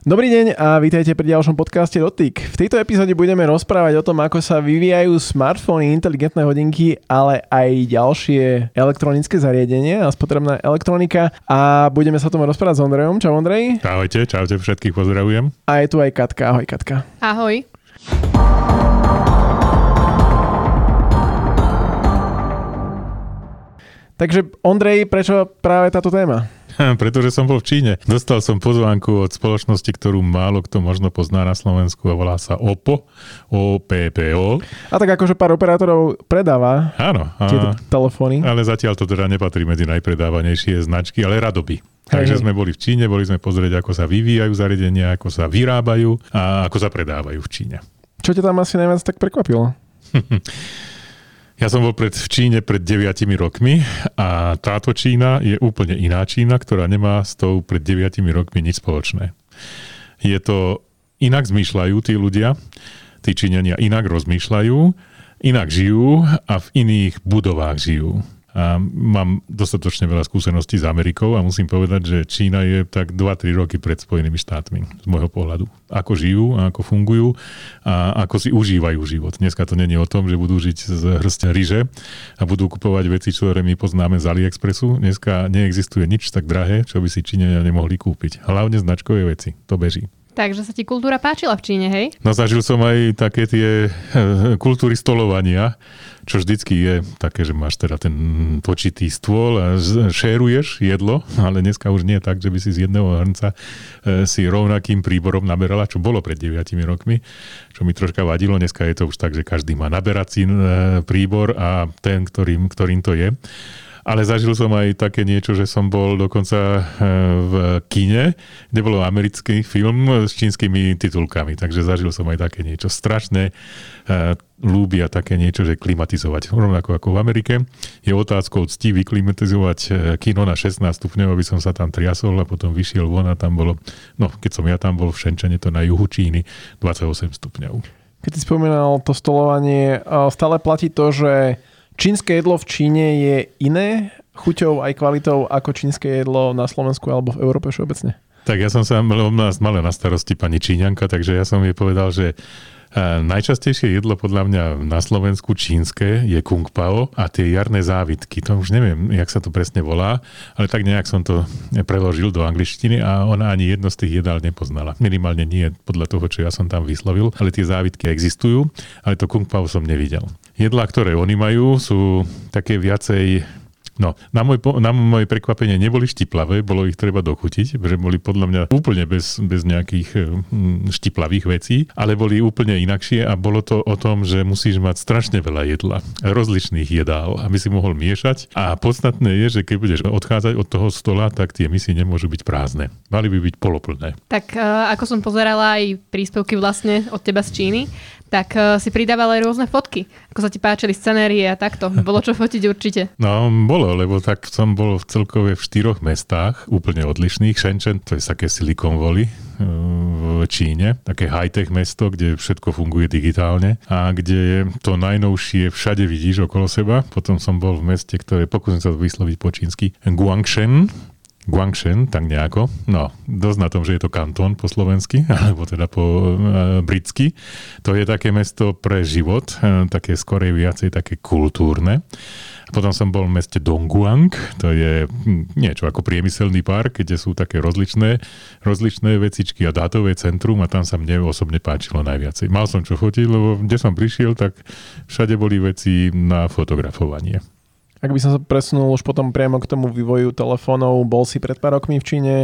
Dobrý deň a vítajte pri ďalšom podcaste Dotyk. V tejto epizóde budeme rozprávať o tom, ako sa vyvíjajú smartfóny, inteligentné hodinky, ale aj ďalšie elektronické zariadenia a spotrebná elektronika. A budeme sa o tom rozprávať s Ondrejom. Čau Ondrej. Ahojte, čaute, všetkých pozdravujem. A je tu aj Katka. Ahoj Katka. Ahoj. Takže Ondrej, prečo práve táto téma? Pretože som bol v Číne. Dostal som pozvánku od spoločnosti, ktorú málo kto možno pozná na Slovensku a volá sa OPPO. OPPO. A tak akože pár operátorov predáva Áno. A, tieto telefóny. Ale zatiaľ to teda nepatrí medzi najpredávanejšie značky, ale radoby. Takže sme boli v Číne, boli sme pozrieť, ako sa vyvíjajú zariadenia, ako sa vyrábajú a ako sa predávajú v Číne. Čo ťa tam asi najviac tak prekvapilo? Ja som bol pred, v Číne pred 9 rokmi a táto Čína je úplne iná Čína, ktorá nemá s tou pred 9 rokmi nič spoločné. Je to, inak zmýšľajú tí ľudia, tí Číňania inak rozmýšľajú, inak žijú a v iných budovách žijú. A mám dostatočne veľa skúseností s Amerikou a musím povedať, že Čína je tak 2-3 roky pred Spojenými štátmi z môjho pohľadu. Ako žijú ako fungujú a ako si užívajú život. Dneska to není o tom, že budú žiť z hrstňa ryže a budú kupovať veci, ktoré my poznáme z AliExpressu. Dneska neexistuje nič tak drahé, čo by si Číňania nemohli kúpiť. Hlavne značkové veci. To beží. Takže sa ti kultúra páčila v Číne, hej? No zažil som aj také tie eh, kultúry stolovania, čo vždycky je také, že máš teda ten počitý stôl a šéruješ jedlo, ale dneska už nie tak, že by si z jedného hrnca eh, si rovnakým príborom naberala, čo bolo pred 9 rokmi, čo mi troška vadilo. Dneska je to už tak, že každý má naberací eh, príbor a ten, ktorým, ktorým to je. Ale zažil som aj také niečo, že som bol dokonca e, v kine, kde bolo americký film s čínskymi titulkami, takže zažil som aj také niečo strašné. E, ľúbia také niečo, že klimatizovať. Rovnako ako v Amerike. Je otázkou cti vyklimatizovať e, kino na 16 stupňov, aby som sa tam triasol a potom vyšiel von a tam bolo, no keď som ja tam bol v Šenčene, to na juhu Číny, 28 stupňov. Keď si spomínal to stolovanie, stále platí to, že čínske jedlo v Číne je iné chuťou aj kvalitou ako čínske jedlo na Slovensku alebo v Európe všeobecne? Tak ja som sa mal na starosti pani Číňanka, takže ja som jej povedal, že Najčastejšie jedlo podľa mňa na Slovensku čínske je kung pao a tie jarné závitky. To už neviem, jak sa to presne volá, ale tak nejak som to preložil do angličtiny a ona ani jedno z tých jedál nepoznala. Minimálne nie podľa toho, čo ja som tam vyslovil, ale tie závitky existujú, ale to kung pao som nevidel. Jedlá, ktoré oni majú, sú také viacej No, na, môj, na moje prekvapenie neboli štiplavé, bolo ich treba dochutiť, že boli podľa mňa úplne bez, bez nejakých hm, štiplavých vecí, ale boli úplne inakšie a bolo to o tom, že musíš mať strašne veľa jedla, rozličných jedál, aby si mohol miešať. A podstatné je, že keď budeš odchádzať od toho stola, tak tie misy nemôžu byť prázdne. Mali by byť poloplné. Tak e, ako som pozerala aj príspevky vlastne od teba z Číny, tak uh, si pridával aj rôzne fotky. Ako sa ti páčili scenérie a takto. Bolo čo fotiť určite. No, bolo, lebo tak som bol v celkové v štyroch mestách, úplne odlišných. Shenzhen, to je také Silicon Valley eh, v Číne, také high-tech mesto, kde všetko funguje digitálne a kde to najnovšie všade vidíš okolo seba. Potom som bol v meste, ktoré, pokúsim sa to vysloviť po čínsky, Guangshen, Guangshen, tak nejako. No, dosť na tom, že je to kantón po slovensky, alebo teda po e, britsky. To je také mesto pre život, e, také skorej viacej také kultúrne. Potom som bol v meste Dongguang, to je hm, niečo ako priemyselný park, kde sú také rozličné, rozličné vecičky a dátové centrum a tam sa mne osobne páčilo najviacej. Mal som čo fotiť, lebo kde som prišiel, tak všade boli veci na fotografovanie. Ak by som sa presunul už potom priamo k tomu vývoju telefónov, bol si pred pár rokmi v Číne,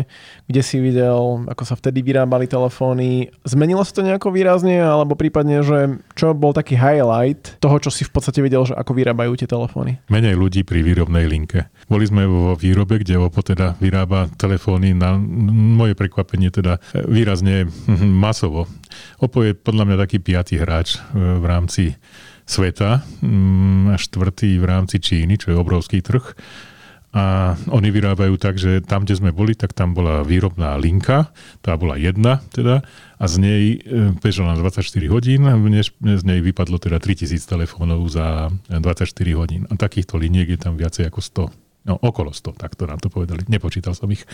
kde si videl, ako sa vtedy vyrábali telefóny. Zmenilo sa to nejako výrazne, alebo prípadne, že čo bol taký highlight toho, čo si v podstate videl, že ako vyrábajú tie telefóny? Menej ľudí pri výrobnej linke. Boli sme vo výrobe, kde OPPO teda vyrába telefóny na moje prekvapenie teda výrazne masovo. OPPO je podľa mňa taký piatý hráč v rámci sveta, mm, a štvrtý v rámci Číny, čo je obrovský trh. A oni vyrábajú tak, že tam, kde sme boli, tak tam bola výrobná linka, tá bola jedna teda, a z nej e, bežala na 24 hodín, než z nej vypadlo teda 3000 telefónov za 24 hodín. A takýchto liniek je tam viacej ako 100. No, okolo 100, tak to nám to povedali. Nepočítal som ich.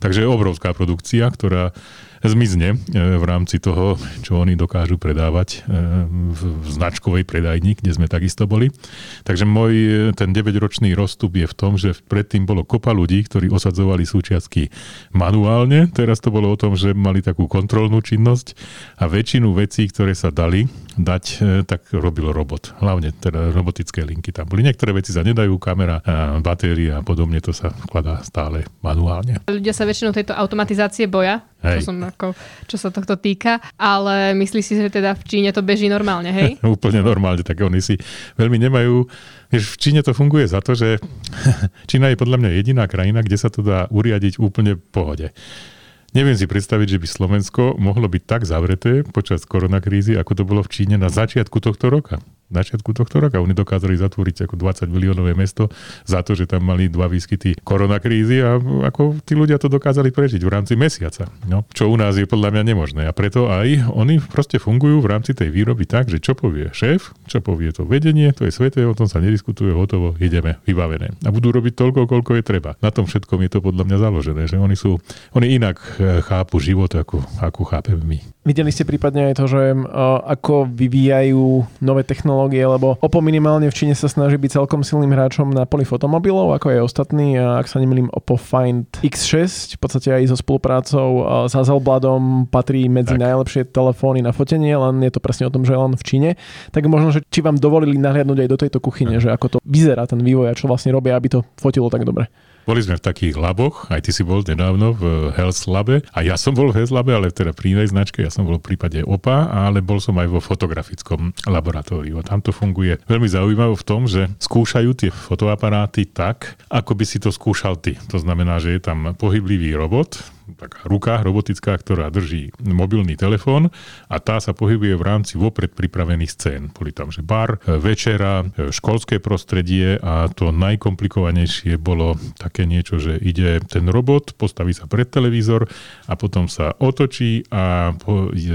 Takže je obrovská produkcia, ktorá zmizne v rámci toho, čo oni dokážu predávať v značkovej predajni, kde sme takisto boli. Takže môj ten 9-ročný rozstup je v tom, že predtým bolo kopa ľudí, ktorí osadzovali súčiastky manuálne, teraz to bolo o tom, že mali takú kontrolnú činnosť a väčšinu vecí, ktoré sa dali dať, tak robil robot. Hlavne teda robotické linky tam boli. Niektoré veci sa nedajú, kamera, batéria a podobne, to sa vkladá stále manuálne. Ľudia sa väčšinou tejto automatizácie boja, Hej. čo, som ako, čo sa tohto týka, ale myslí si, že teda v Číne to beží normálne, hej? Úplne normálne, tak oni si veľmi nemajú... Vieš, v Číne to funguje za to, že Čína je podľa mňa jediná krajina, kde sa to dá uriadiť úplne v pohode. Neviem si predstaviť, že by Slovensko mohlo byť tak zavreté počas koronakrízy, ako to bolo v Číne na začiatku tohto roka začiatku tohto roka. Oni dokázali zatvoriť ako 20 miliónové mesto za to, že tam mali dva výskyty koronakrízy a ako tí ľudia to dokázali prežiť v rámci mesiaca. No, čo u nás je podľa mňa nemožné. A preto aj oni proste fungujú v rámci tej výroby tak, že čo povie šéf, čo povie to vedenie, to je sveté, o tom sa nediskutuje, hotovo, ideme, vybavené. A budú robiť toľko, koľko je treba. Na tom všetkom je to podľa mňa založené, že oni sú, oni inak eh, chápu život, ako, ako chápeme my. Videli ste prípadne aj to, že uh, ako vyvíjajú nové technológie, lebo Oppo minimálne v Číne sa snaží byť celkom silným hráčom na poli fotomobilov, ako aj ostatní. A ak sa nemýlim, Oppo Find X6, v podstate aj so spoluprácou uh, s Hazelbladom patrí medzi tak. najlepšie telefóny na fotenie, len je to presne o tom, že len v Číne. Tak možno, že či vám dovolili nahliadnúť aj do tejto kuchyne, že ako to vyzerá ten vývoj a čo vlastne robia, aby to fotilo tak dobre. Boli sme v takých laboch, aj ty si bol nedávno v Health Labe a ja som bol v Health Labe, ale teda pri inej značke, ja som bol v prípade OPA, ale bol som aj vo fotografickom laboratóriu. A tam to funguje veľmi zaujímavé v tom, že skúšajú tie fotoaparáty tak, ako by si to skúšal ty. To znamená, že je tam pohyblivý robot, taká ruka robotická, ktorá drží mobilný telefón a tá sa pohybuje v rámci vopred pripravených scén. Boli tam, že bar, večera, školské prostredie a to najkomplikovanejšie bolo také niečo, že ide ten robot, postaví sa pred televízor a potom sa otočí a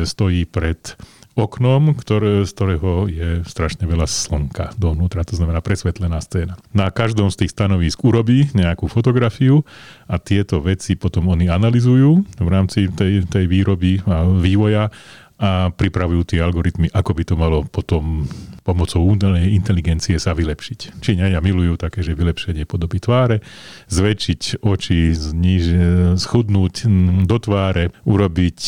stojí pred oknom, ktoré, z ktorého je strašne veľa slnka dovnútra, to znamená presvetlená scéna. Na každom z tých stanovísk urobí nejakú fotografiu a tieto veci potom oni analizujú v rámci tej, tej výroby a vývoja a pripravujú tie algoritmy, ako by to malo potom pomocou umelej inteligencie sa vylepšiť. Číňania milujú také, že vylepšenie podoby tváre, zväčšiť oči, zniž, schudnúť do tváre, urobiť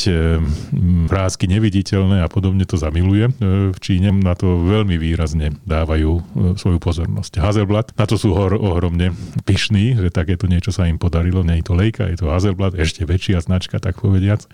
vrázky neviditeľné a podobne to zamiluje. E, v Číne na to veľmi výrazne dávajú e, svoju pozornosť. Hazelblad, na to sú hor, ohromne pyšní, že takéto niečo sa im podarilo, nie je to Leica, je to Hazelblad, ešte väčšia značka, tak povediac,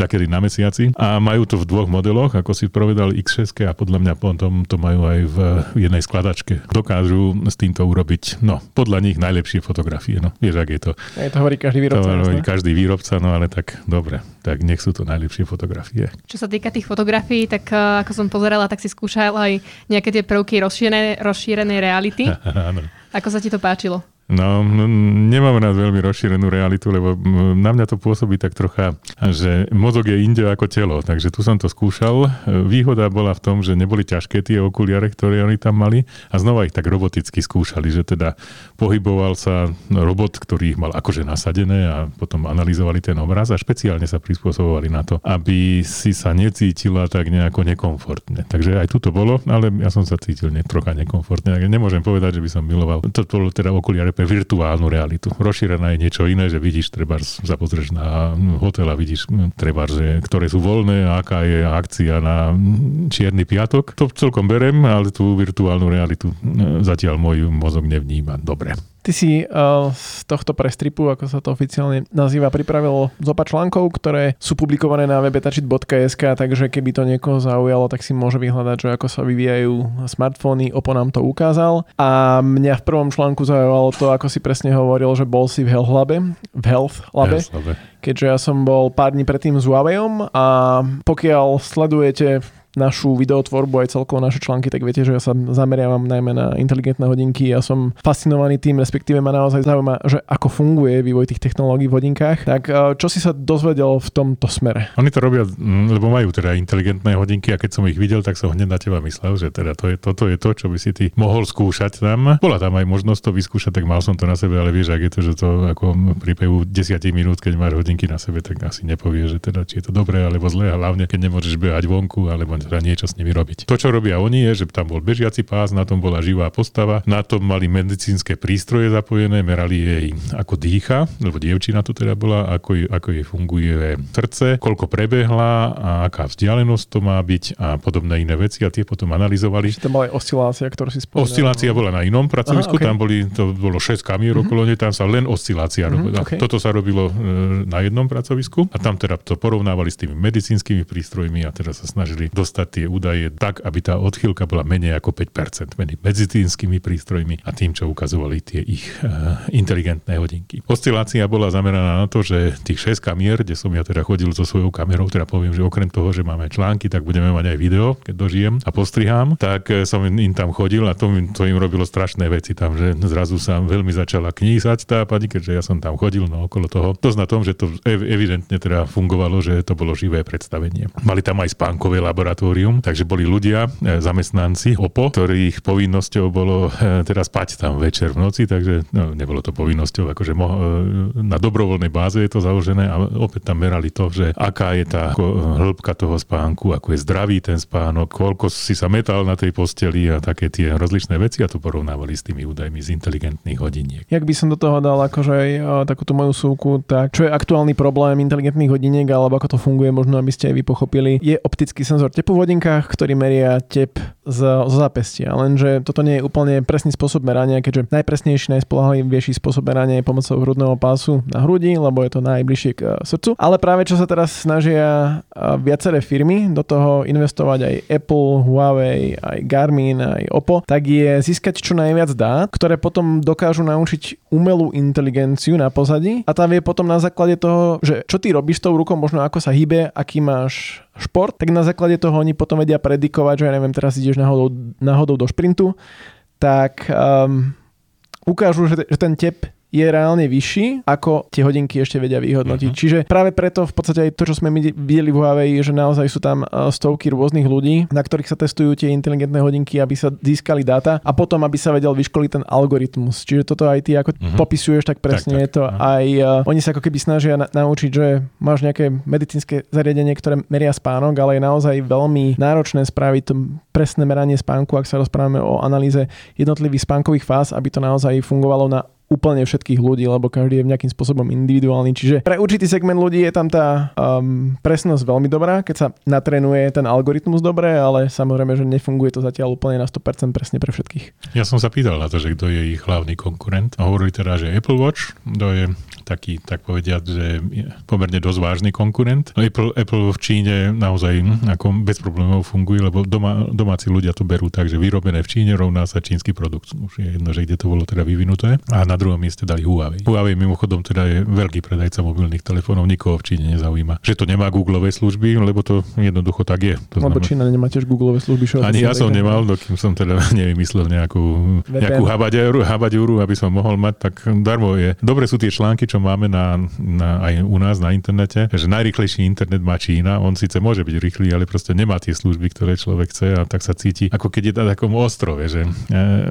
takedy na mesiaci. A majú to v dvoch modeloch, ako si povedal X6 a podľa mňa potom to majú aj v jednej skladačke. Dokážu s týmto urobiť, no, podľa nich najlepšie fotografie. No, vieš, ak je to. Aj to hovorí každý výrobca. To hovorí každý výrobca, no ale tak dobre, tak nech sú to najlepšie fotografie. Čo sa týka tých fotografií, tak uh, ako som pozerala, tak si skúšal aj nejaké tie prvky rozšírenej, rozšírenej reality. Ako sa ti to páčilo? No, nemám rád veľmi rozšírenú realitu, lebo na mňa to pôsobí tak trocha, že mozog je inde ako telo, takže tu som to skúšal. Výhoda bola v tom, že neboli ťažké tie okuliare, ktoré oni tam mali a znova ich tak roboticky skúšali, že teda pohyboval sa robot, ktorý ich mal akože nasadené a potom analyzovali ten obraz a špeciálne sa prispôsobovali na to, aby si sa necítila tak nejako nekomfortne. Takže aj tu to bolo, ale ja som sa cítil ne, trocha nekomfortne. Nemôžem povedať, že by som miloval. To bolo teda okuliare pre virtuálnu realitu. Rozšírená je niečo iné, že vidíš, treba sa pozrieš na hotel a vidíš, treba, že, ktoré sú voľné a aká je akcia na čierny piatok. To celkom berem, ale tú virtuálnu realitu e, zatiaľ môj mozog nevníma dobre. Ty si uh, z tohto prestripu, ako sa to oficiálne nazýva, pripravil zopa článkov, ktoré sú publikované na webetačit.sk, takže keby to niekoho zaujalo, tak si môže vyhľadať, že ako sa vyvíjajú smartfóny, Oppo nám to ukázal. A mňa v prvom článku zaujalo to, ako si presne hovoril, že bol si v Health Labe, v Health Labe, Health Labe keďže ja som bol pár dní predtým s Huaweiom a pokiaľ sledujete našu videotvorbu aj celkovo naše články, tak viete, že ja sa zameriavam najmä na inteligentné hodinky. Ja som fascinovaný tým, respektíve ma naozaj zaujíma, že ako funguje vývoj tých technológií v hodinkách. Tak čo si sa dozvedel v tomto smere? Oni to robia, lebo majú teda inteligentné hodinky a keď som ich videl, tak som hneď na teba myslel, že teda to je, toto je to, čo by si ty mohol skúšať tam. Bola tam aj možnosť to vyskúšať, tak mal som to na sebe, ale vieš, ak je to, že to ako pri 10 minút, keď máš hodinky na sebe, tak asi nepovie, že teda či je to dobré alebo zlé, hlavne keď nemôžeš behať vonku alebo teda niečo s nimi robiť. To, čo robia oni, je, že tam bol bežiaci pás, na tom bola živá postava, na tom mali medicínske prístroje zapojené, merali jej ako dýcha, lebo dievčina to teda bola, ako, jej, ako jej funguje srdce, koľko prebehla a aká vzdialenosť to má byť a podobné iné veci a tie potom analyzovali. Čiže tam bola aj oscilácia, ktorú si spomínal. Oscilácia bola na inom pracovisku, Aha, okay. tam boli, to bolo 6 kamier mm-hmm. okolo nej, tam sa len oscilácia mm-hmm, robila. Okay. Toto sa robilo e, na jednom pracovisku a tam teda to porovnávali s tými medicínskymi prístrojmi a teraz sa snažili dostať tie údaje tak, aby tá odchýlka bola menej ako 5% medzi medicínskymi prístrojmi a tým, čo ukazovali tie ich uh, inteligentné hodinky. Oscilácia bola zameraná na to, že tých 6 kamier, kde som ja teda chodil so svojou kamerou, teda poviem, že okrem toho, že máme články, tak budeme mať aj video, keď dožijem a postrihám, tak e, som im tam chodil a to, to im robilo strašné veci tam, že zrazu sa veľmi začala knísať tá pani, keďže ja som tam chodil no okolo toho. To na tom, že to evidentne teda fungovalo, že to bolo živé predstavenie. Mali tam aj spánkové laboratórium, takže boli ľudia, e, zamestnanci OPO, ktorých povinnosťou bolo e, teda spať tam večer v noci, takže no, nebolo to povinnosťou, akože mo- e, na dobrovoľnej báze je to založené a opäť tam merali to, že aká je tá hĺbka toho spánku, ako je zdravý ten spánok, koľko si sa metal na tej posteli a také tie rozličné veci a to porovnávali s tými údajmi z inteligentných hodiniek. Jak by som do toho dal akože aj takúto moju súku, tak čo je aktuálny problém inteligentných hodiniek alebo ako to funguje, možno aby ste aj vy pochopili, je optický senzor tepu v hodinkách, ktorý meria tep z, z zápestia. Lenže toto nie je úplne presný spôsob merania, keďže najpresnejší, najspolahlivejší spôsob merania je pomocou hrudného pásu na hrudi, lebo je to najbližšie k eh, srdcu. Ale práve čo sa teraz snažia eh, viaceré firmy do toho investovať aj Apple, Huawei, aj Garmin, aj Oppo, tak je získať čo najviac dát, ktoré potom dokážu naučiť umelú inteligenciu na pozadí a tá vie potom na základe toho, že čo ty robíš s tou rukou, možno ako sa hýbe, aký máš šport, tak na základe toho oni potom vedia predikovať, že ja neviem, teraz ideš náhodou, náhodou do šprintu, tak um, ukážu, že, že ten tep je reálne vyšší, ako tie hodinky ešte vedia vyhodnotiť. Uh-huh. Čiže práve preto v podstate aj to, čo sme my videli v Huawei, že naozaj sú tam e, stovky rôznych ľudí, na ktorých sa testujú tie inteligentné hodinky, aby sa získali dáta a potom, aby sa vedel vyškoliť ten algoritmus. Čiže toto aj ty ako uh-huh. popisuješ, tak presne tak, tak. je to uh-huh. aj, uh, oni sa ako keby snažia na, naučiť, že máš nejaké medicínske zariadenie, ktoré meria spánok, ale je naozaj veľmi náročné spraviť to presné meranie spánku, ak sa rozprávame o analýze jednotlivých spánkových fáz, aby to naozaj fungovalo na úplne všetkých ľudí, lebo každý je nejakým spôsobom individuálny. Čiže pre určitý segment ľudí je tam tá um, presnosť veľmi dobrá, keď sa natrenuje ten algoritmus dobre, ale samozrejme, že nefunguje to zatiaľ úplne na 100% presne pre všetkých. Ja som sa pýtal na to, že kto je ich hlavný konkurent. A hovorili teda, že Apple Watch, kto je taký, tak povediať, že je pomerne dosť vážny konkurent. Apple, Apple v Číne naozaj hm, ako bez problémov funguje, lebo doma, domáci ľudia to berú tak, že vyrobené v Číne rovná sa čínsky produkt. Už je jedno, že kde to bolo teda vyvinuté. A na druhom mieste dali Huawei. Huawei mimochodom teda je veľký predajca mobilných telefónov, nikoho v Číne nezaujíma. Že to nemá Googleové služby, lebo to jednoducho tak je. To lebo Čína nemá tiež Googleové služby. Čo Ani ja som nemal, dokým som teda nevymyslel nejakú, nejakú habaďúru, aby som mohol mať, tak darmo je. Dobre sú tie články, čo máme na, na, aj u nás na internete, že najrychlejší internet má Čína. On síce môže byť rýchly, ale proste nemá tie služby, ktoré človek chce a tak sa cíti, ako keď je na takom ostrove, že e,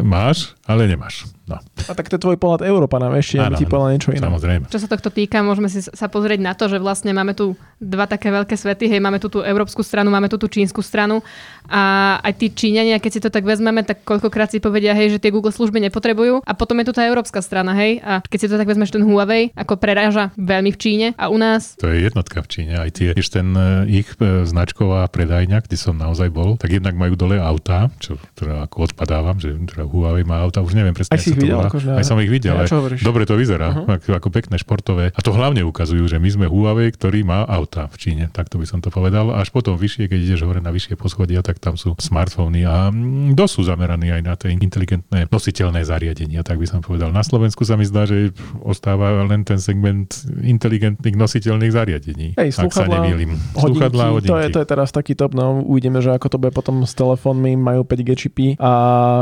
máš, ale nemáš. No. A tak to je tvoj pohľad Európa nám ešte, aby ti povedal niečo iné. Samozrejme. Čo sa tohto týka, môžeme si sa pozrieť na to, že vlastne máme tu dva také veľké svety, hej, máme tu tú európsku stranu, máme tu tú čínsku stranu a aj tí Číňania, keď si to tak vezmeme, tak koľkokrát si povedia, hej, že tie Google služby nepotrebujú a potom je tu tá európska strana, hej, a keď si to tak vezmeš ten Huawei, ako preráža veľmi v Číne a u nás. To je jednotka v Číne, aj tie, ešte ten e, ich e, značková predajňa, kde som naozaj bol, tak jednak majú dole auta, čo teda ako odpadávam, že teda Huawei má auta, už neviem presne. Aj si ich videl? Akože, aj som ich videl. Ja, čo dobre to vyzerá, uh-huh. ako, ako pekné športové. A to hlavne ukazujú, že my sme Huawei, ktorý má auta v Číne. Tak to by som to povedal. Až potom vyššie, keď ideš hore na vyššie poschodia, tak tam sú smartfóny a mm, dosť sú zameraní aj na tie inteligentné nositeľné zariadenia, tak by som povedal. Na Slovensku sa mi zdá, že ostáva len ten segment inteligentných nositeľných zariadení. Hej, ak sa nemýlim. Sluchadlá, hodinky. To je, to je teraz taký top, no uvidíme, že ako to bude potom s telefónmi, majú 5G čipy a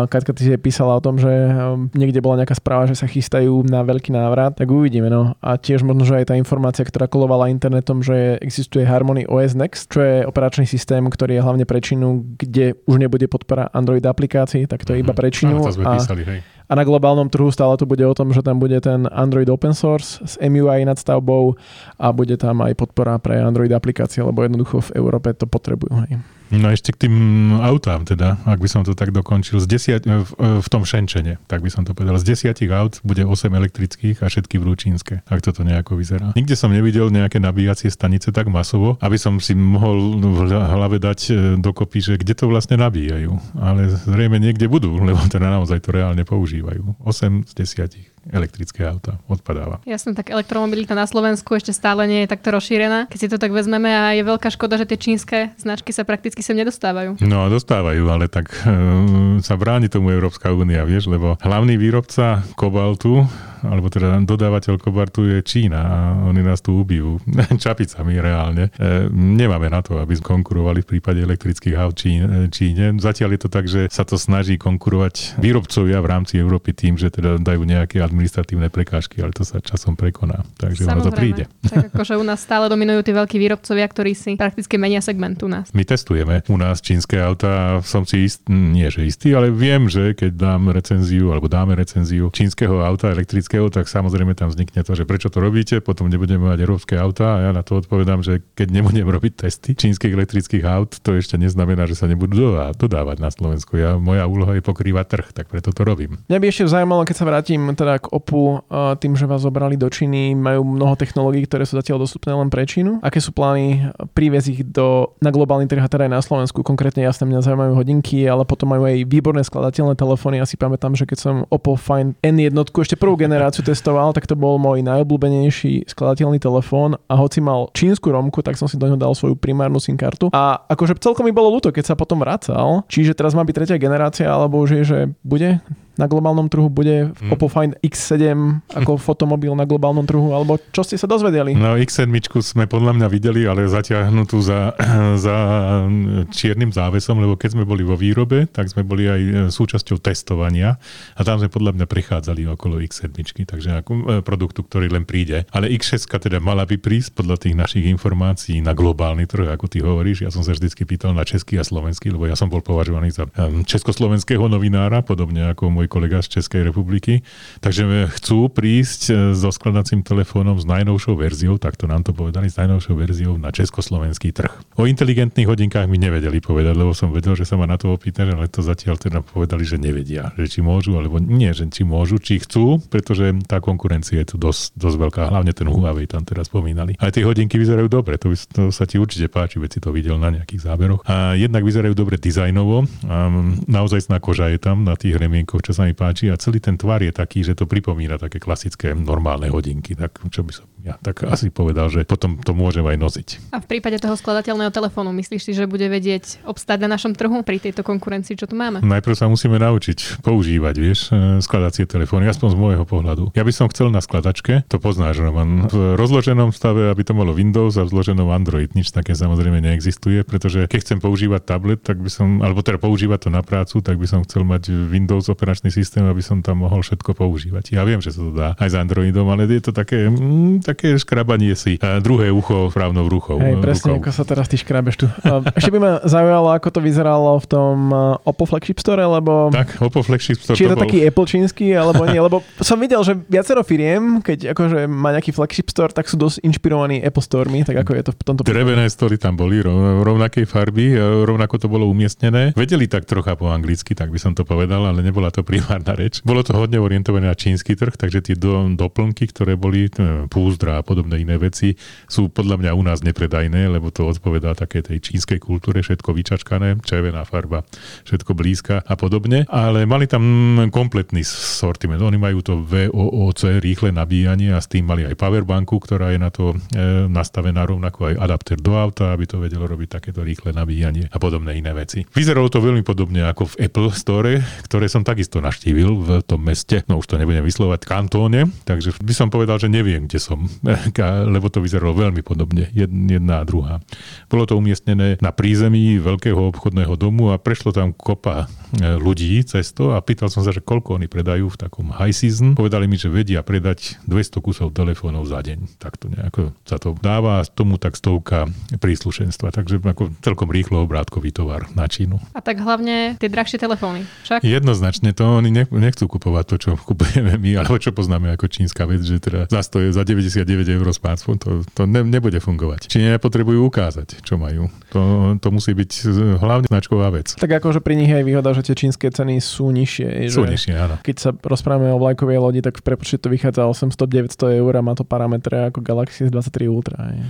Katka, ty si písala o tom, že um, niekde bola nejaká správa, že sa chystajú na veľký návrat, tak uvidíme, no. A tiež možno, že aj tá informácia, ktorá kolovala internetom, že existuje Harmony OS Next, čo je operačný systém, ktorý je hlavne pre Čínu, kde už nebude podpora Android aplikácií, tak to je iba mhm. pre Čínu. a, písali, hej. a na globálnom trhu stále to bude o tom, že tam bude ten Android open source s MUI nadstavbou a bude tam aj podpora pre Android aplikácie, lebo jednoducho v Európe to potrebujú. Hej. No ešte k tým autám teda, ak by som to tak dokončil, z desiat, v, v tom Šenčene, tak by som to povedal, z desiatich aut bude 8 elektrických a všetky vrúčínske, ak toto nejako vyzerá. Nikde som nevidel nejaké nabíjacie stanice tak masovo, aby som si mohol v hlave dať e, dokopy, že kde to vlastne nabíjajú. Ale zrejme niekde budú, lebo teda naozaj to reálne používajú. 8 z 10 elektrické auta odpadáva. Jasne, tak elektromobilita na Slovensku ešte stále nie je takto rozšírená. Keď si to tak vezmeme a je veľká škoda, že tie čínske značky sa prakticky sem nedostávajú. No, dostávajú, ale tak e, sa bráni tomu Európska únia, vieš, lebo hlavný výrobca kobaltu alebo teda dodávateľ kobartu je Čína a oni nás tu ubijú čapicami reálne. E, nemáme na to, aby konkurovali v prípade elektrických aut Číne, Číne. Zatiaľ je to tak, že sa to snaží konkurovať výrobcovia v rámci Európy tým, že teda dajú nejaké administratívne prekážky, ale to sa časom prekoná. Takže Samozrejme. ono to príde. Tak akože u nás stále dominujú tí veľkí výrobcovia, ktorí si prakticky menia segment u nás. My testujeme u nás čínske auta, som si ist, nie že istý, ale viem, že keď dám recenziu alebo dáme recenziu čínskeho auta elektrického európskeho, tak samozrejme tam vznikne to, že prečo to robíte, potom nebudeme mať európske auta a ja na to odpovedám, že keď nebudem robiť testy čínskych elektrických aut, to ešte neznamená, že sa nebudú dodávať na Slovensku. Ja, moja úloha je pokrývať trh, tak preto to robím. Mňa by ešte zaujímalo, keď sa vrátim teda k OPU, tým, že vás zobrali do Číny, majú mnoho technológií, ktoré sú zatiaľ dostupné len pre Čínu. Aké sú plány priviesť ich do, na globálny trh a teda aj na Slovensku? Konkrétne jasne mňa zaujímajú hodinky, ale potom majú aj výborné skladateľné telefóny. Ja si pamätám, že keď som Oppo Find N1, ešte prvú generáciu generáciu testoval, tak to bol môj najobľúbenejší skladateľný telefón a hoci mal čínsku romku, tak som si do neho dal svoju primárnu SIM kartu. A akože celkom mi bolo ľúto, keď sa potom vracal. Čiže teraz má byť tretia generácia, alebo už je, že bude na globálnom trhu bude hmm. Oppo Find X7 ako fotomobil na globálnom trhu, alebo čo ste sa dozvedeli? No X7 sme podľa mňa videli, ale zatiahnutú za, za čiernym závesom, lebo keď sme boli vo výrobe, tak sme boli aj e, súčasťou testovania a tam sme podľa mňa prichádzali okolo X7, takže ako e, produktu, ktorý len príde. Ale X6 teda mala by prísť podľa tých našich informácií na globálny trh, ako ty hovoríš. Ja som sa vždycky pýtal na český a slovenský, lebo ja som bol považovaný za československého novinára, podobne ako môj môj kolega z Českej republiky. Takže chcú prísť e, so skladacím telefónom s najnovšou verziou, takto nám to povedali, s najnovšou verziou na československý trh. O inteligentných hodinkách mi nevedeli povedať, lebo som vedel, že sa ma na to opýtaš, ale to zatiaľ teda povedali, že nevedia, že či môžu, alebo nie, že či môžu, či chcú, pretože tá konkurencia je tu dosť, dosť veľká, hlavne ten Huawei tam teraz spomínali. Aj tie hodinky vyzerajú dobre, to, to sa ti určite páči, veď si to videl na nejakých záberoch. A jednak vyzerajú dobre dizajnovo, a naozaj sná koža je tam na tých remienkoch, čo sa mi páči a celý ten tvar je taký, že to pripomína také klasické normálne hodinky. Tak čo by som ja tak asi povedal, že potom to môžem aj nosiť. A v prípade toho skladateľného telefónu myslíš si, že bude vedieť obstáť na našom trhu pri tejto konkurencii, čo tu máme? Najprv sa musíme naučiť používať, vieš, e, skladacie telefóny, aspoň z môjho pohľadu. Ja by som chcel na skladačke, to poznáš, Roman, v rozloženom stave, aby to malo Windows a v zloženom Android. Nič také samozrejme neexistuje, pretože keď chcem používať tablet, tak by som, alebo teda používať to na prácu, tak by som chcel mať Windows operačný systém, aby som tam mohol všetko používať. Ja viem, že sa to dá aj s Androidom, ale je to také, mm, tak také škrabanie si druhé ucho právnou ruchou. Hej, presne, rukou. ako sa teraz ty škrabeš tu. Ešte by ma zaujalo, ako to vyzeralo v tom Oppo Flagship Store, lebo... Tak, Oppo Flagship Store. Či je to, to bol... taký Apple čínsky, alebo nie, lebo som videl, že viacero firiem, keď akože má nejaký Flagship Store, tak sú dosť inšpirovaní Apple Storemi, tak ako je to v tomto Drevené stoly tam boli, rovnakej farby, rovnako to bolo umiestnené. Vedeli tak trocha po anglicky, tak by som to povedal, ale nebola to primárna reč. Bolo to hodne orientované na čínsky trh, takže tie do, doplnky, ktoré boli, púzdra a podobné iné veci, sú podľa mňa u nás nepredajné, lebo to odpovedá také tej čínskej kultúre, všetko vyčačkané, červená farba, všetko blízka a podobne. Ale mali tam kompletný sortiment. Oni majú to VOOC, rýchle nabíjanie a s tým mali aj powerbanku, ktorá je na to e, nastavená rovnako aj adapter do auta, aby to vedelo robiť takéto rýchle nabíjanie a podobné iné veci. Vyzeralo to veľmi podobne ako v Apple Store, ktoré som takisto naštívil v tom meste, no už to nebudem vyslovať, kantóne, takže by som povedal, že neviem, kde som, lebo to vyzeralo veľmi podobne, jedna a druhá. Bolo to umiestnené na prízemí veľkého obchodného domu a prešlo tam kopa e, ľudí cez to a pýtal som sa, že koľko oni predajú v takom high season. Povedali mi, že vedia predať 200 kusov telefónov za deň. Tak to nejako sa to dáva a tomu tak stovka príslušenstva. Takže ako celkom rýchlo obrátkový tovar na Čínu. A tak hlavne tie drahšie telefóny. Však? Jednoznačne to oni nechcú kupovať to, čo kupujeme my, alebo čo poznáme ako čínska vec, že teda za 100 za 99 eur smartphone, to, to ne, nebude fungovať. Číňania potrebujú ukázať, čo majú. To, to musí byť hlavne značková vec. Tak akože pri nich je aj výhoda, že tie čínske ceny sú nižšie. Sú nižšie, áno. Keď sa rozprávame o vlajkovej lodi, tak v prepočte to vychádza 800-900 eur a má to parametre ako Galaxy S23 Ultra. Je.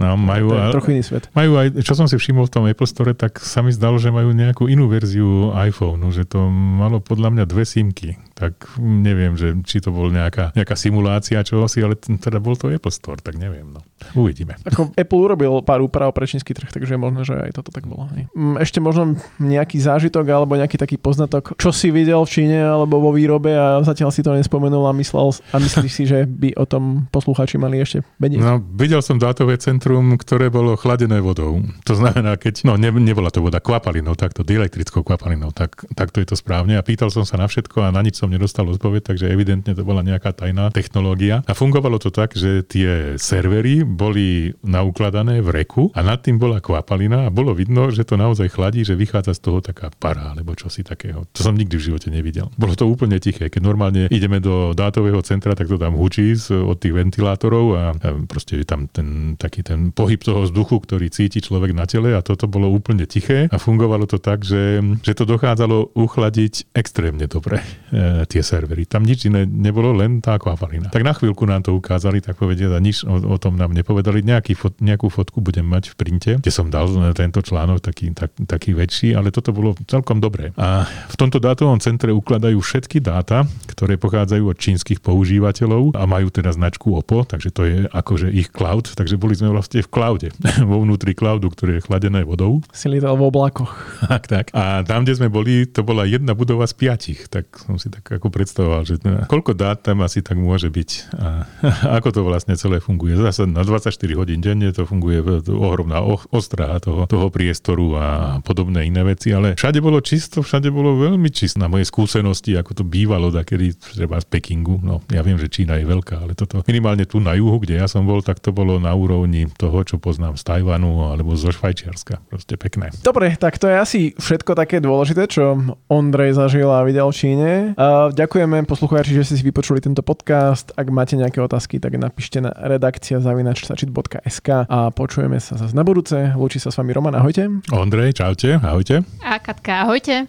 No, majú, to je trochu iný svet. Majú aj, čo som si všimol v tom Apple Store, tak sa mi zdalo, že majú nejakú inú verziu iPhone, že to malo podľa mňa dve simky tak neviem, že či to bol nejaká, nejaká simulácia čohosi, ale teda bol to Apple Store, tak neviem. No. Uvidíme. Ako Apple urobil pár úprav pre čínsky trh, takže je možné, že aj toto tak bolo. Mm, ešte možno nejaký zážitok alebo nejaký taký poznatok, čo si videl v Číne alebo vo výrobe a zatiaľ si to nespomenul a myslel a myslíš si, že by o tom poslucháči mali ešte vedieť? No, videl som dátové centrum, ktoré bolo chladené vodou. To znamená, keď, no ne, nebola to voda kvapalinou, takto, elektrickou kvapalinou, tak, tak to je to správne. A pýtal som sa na všetko a na nič som nedostal odpoveď, takže evidentne to bola nejaká tajná technológia. A fungovalo to tak, že tie servery boli naukladané v reku a nad tým bola kvapalina a bolo vidno, že to naozaj chladí, že vychádza z toho taká para alebo čosi takého. To som nikdy v živote nevidel. Bolo to úplne tiché. Keď normálne ideme do dátového centra, tak to tam hučí od tých ventilátorov a proste je tam ten taký ten pohyb toho vzduchu, ktorý cíti človek na tele a toto bolo úplne tiché a fungovalo to tak, že, že to dochádzalo uchladiť extrémne dobre e, tie servery. Tam nič iné nebolo, len tá akvafalina. Tak na chvíľku nám to ukázali, tak povediať, a nič o, o tom nám nepovedali. Nejaký fot, nejakú fotku budem mať v printe, kde som dal tento článok taký, tak, taký väčší, ale toto bolo celkom dobré. A v tomto dátovom centre ukladajú všetky dáta, ktoré pochádzajú od čínskych používateľov a majú teda značku OPPO, takže to je akože ich cloud, takže boli sme vlastne v cloude, vo vnútri cloudu, ktoré je chladené vodou. Si lietal v oblakoch. Tak, tak. A tam, kde sme boli, to bola jedna budova z piatich, tak som si tak ako predstavoval, že no, koľko dát tam asi tak môže byť a ako to vlastne celé funguje. Zase na 24 hodín denne to funguje ohromná ostrá toho, toho priestoru a podobné iné veci, ale všade bolo čisto, všade bolo veľmi čisto. Na moje skúsenosti, ako to bývalo, kedy treba z Pekingu, no ja viem, že Čína je veľká, ale toto minimálne tu na juhu, kde ja som bol, tak to bolo na úrovni toho, čo poznám z Tajvanu alebo zo Švajčiarska. Proste pekné. Dobre, tak to je asi všetko také dôležité, čo Ondrej zažil a videl v Číne. Uh, ďakujeme poslucháči, že ste si vypočuli tento podcast. Ak máte nejaké otázky, tak napíšte na redakcia zavinačsačit.sk a počujeme sa zase na budúce. Lúči sa s vami Roman, ahojte. Ondrej, čaute, ahojte. A Katka, ahojte.